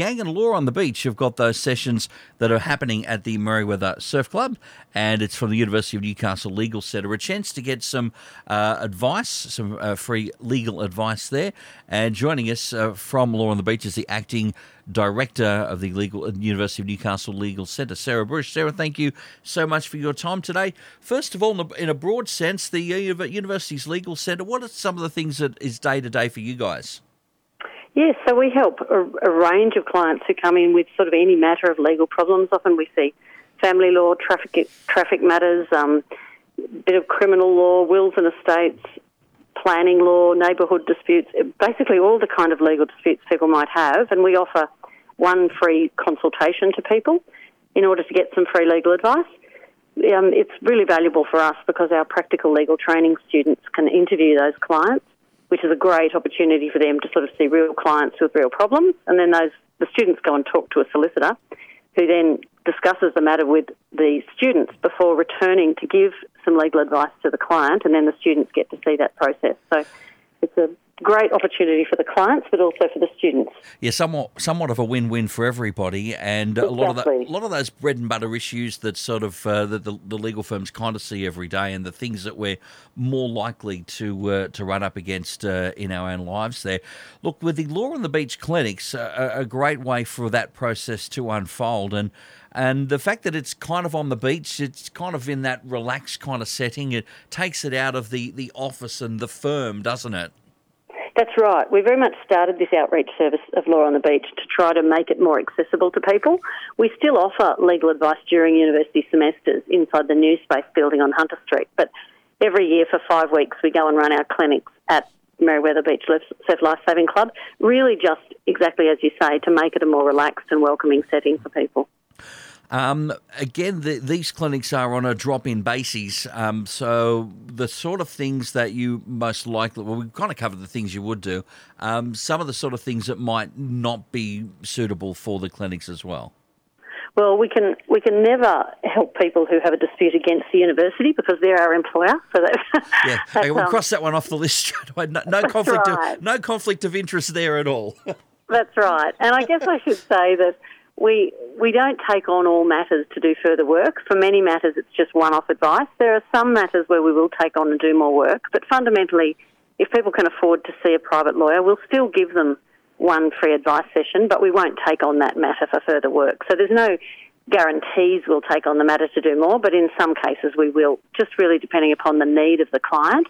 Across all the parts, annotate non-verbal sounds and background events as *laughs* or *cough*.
Gang and Law on the Beach have got those sessions that are happening at the Merewether Surf Club, and it's from the University of Newcastle Legal Centre. A chance to get some uh, advice, some uh, free legal advice there. And joining us uh, from Law on the Beach is the acting director of the legal University of Newcastle Legal Centre, Sarah Breusch. Sarah, thank you so much for your time today. First of all, in a, broad sense, the uh, university's legal centre. What are some of the things that is day to day for you guys? Yes, so we help a, a, range of clients who come in with sort of any matter of legal problems. Often we see family law, traffic traffic matters, um, bit of criminal law, wills and estates, planning law, neighbourhood disputes, basically all the kind of legal disputes people might have. And we offer one free consultation to people in order to get some free legal advice. Um, it's really valuable for us because our practical legal training students can interview those clients which is a great opportunity for them to sort of see real clients with real problems. And then those the students go and talk to a solicitor, who then discusses the matter with the students before returning to give some legal advice to the client, and then the students get to see that process. So it's a great opportunity for the clients, but also for the students. Yeah, somewhat somewhat of a win-win for everybody, and exactly. a lot of the, a lot of those bread and butter issues that sort of uh, that the, the, legal firms kind of see every day, and the things that we're more likely to uh, to run up against uh, in our own lives. There, look with the Law on the Beach clinics, a, a great way for that process to unfold, and. And the fact that it's kind of on the beach, it's kind of in that relaxed kind of setting. It takes it out of the, the office and the firm, doesn't it? That's right. We very much started this outreach service of Law on the Beach to try to make it more accessible to people. We still offer legal advice during university semesters inside the New Space building on Hunter Street, but every year for five weeks we go and run our clinics at Merewether Beach Surf Life Saving Club, really just exactly as you say, to make it a more relaxed and welcoming setting for people. Um, again, the, these clinics are on a drop-in basis, um, so the sort of things that you most likely well, we've kind of covered the things you would do. Um, some of the sort of things that might not be suitable for the clinics as well. Well, we can we can never help people who have a dispute against the university because they're our employer. So that *laughs* yeah, okay, we'll um, cross that one off the list *laughs* No, no conflict, right. of, no conflict of interest there at all. *laughs* that's right, and I guess I should say that we we don't take on all matters to do further work. For many matters, it's just one-off advice. There are some matters where we will take on and do more work, but fundamentally, if people can afford to see a private lawyer, we'll still give them one free advice session, but we won't take on that matter for further work. So there's no guarantees we'll take on the matter to do more, but in some cases we will, just really depending upon the need of the client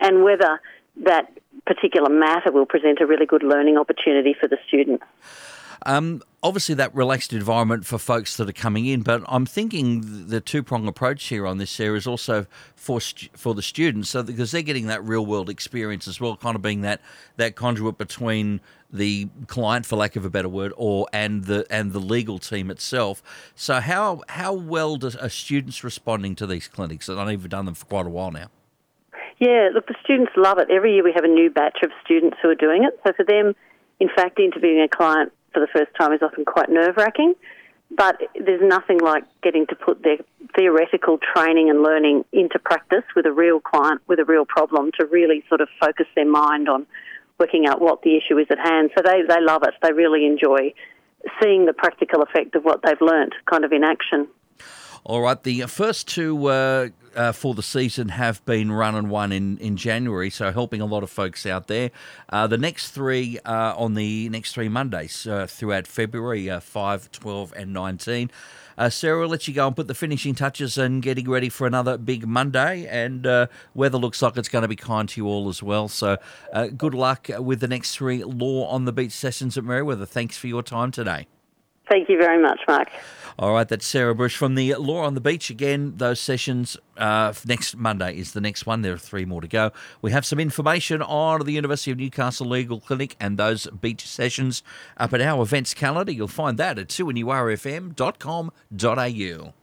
and whether that particular matter will present a really good learning opportunity for the student. Um, obviously, that relaxed environment for folks that are coming in, but I'm thinking the two prong approach here on this here is also for for the students, so because they're getting that real world experience as well, kind of being that that conduit between the client, for lack of a better word, or and the and the legal team itself. So how how well do, are students responding to these clinics? And I've even done them for quite a while now. Yeah, look, the students love it. Every year we have a new batch of students who are doing it. So for them, in fact, interviewing a client for the first time is often quite nerve wracking. But there's nothing like getting to put their theoretical training and learning into practice with a real client with a real problem to really sort of focus their mind on working out what the issue is at hand. So they, they love it. They really enjoy seeing the practical effect of what they've learnt kind of in action. All right, the first two uh, uh, for the season have been run and won in, in January, so helping a lot of folks out there. Uh, the next three are on the next three Mondays uh, throughout February uh, 5, 12, and 19. Uh, Sarah, will let you go and put the finishing touches and getting ready for another big Monday. And uh, weather looks like it's going to be kind to you all as well. So uh, good luck with the next three Law on the Beach sessions at Merewether. Thanks for your time today. Thank you very much, Mark. All right, that's Sarah Breusch from the Law on the Beach. Again, those sessions uh, next Monday is the next one. There are three more to go. We have some information on the University of Newcastle Legal Clinic and those beach sessions up at our events calendar. You'll find that at 2NURFM.com.au.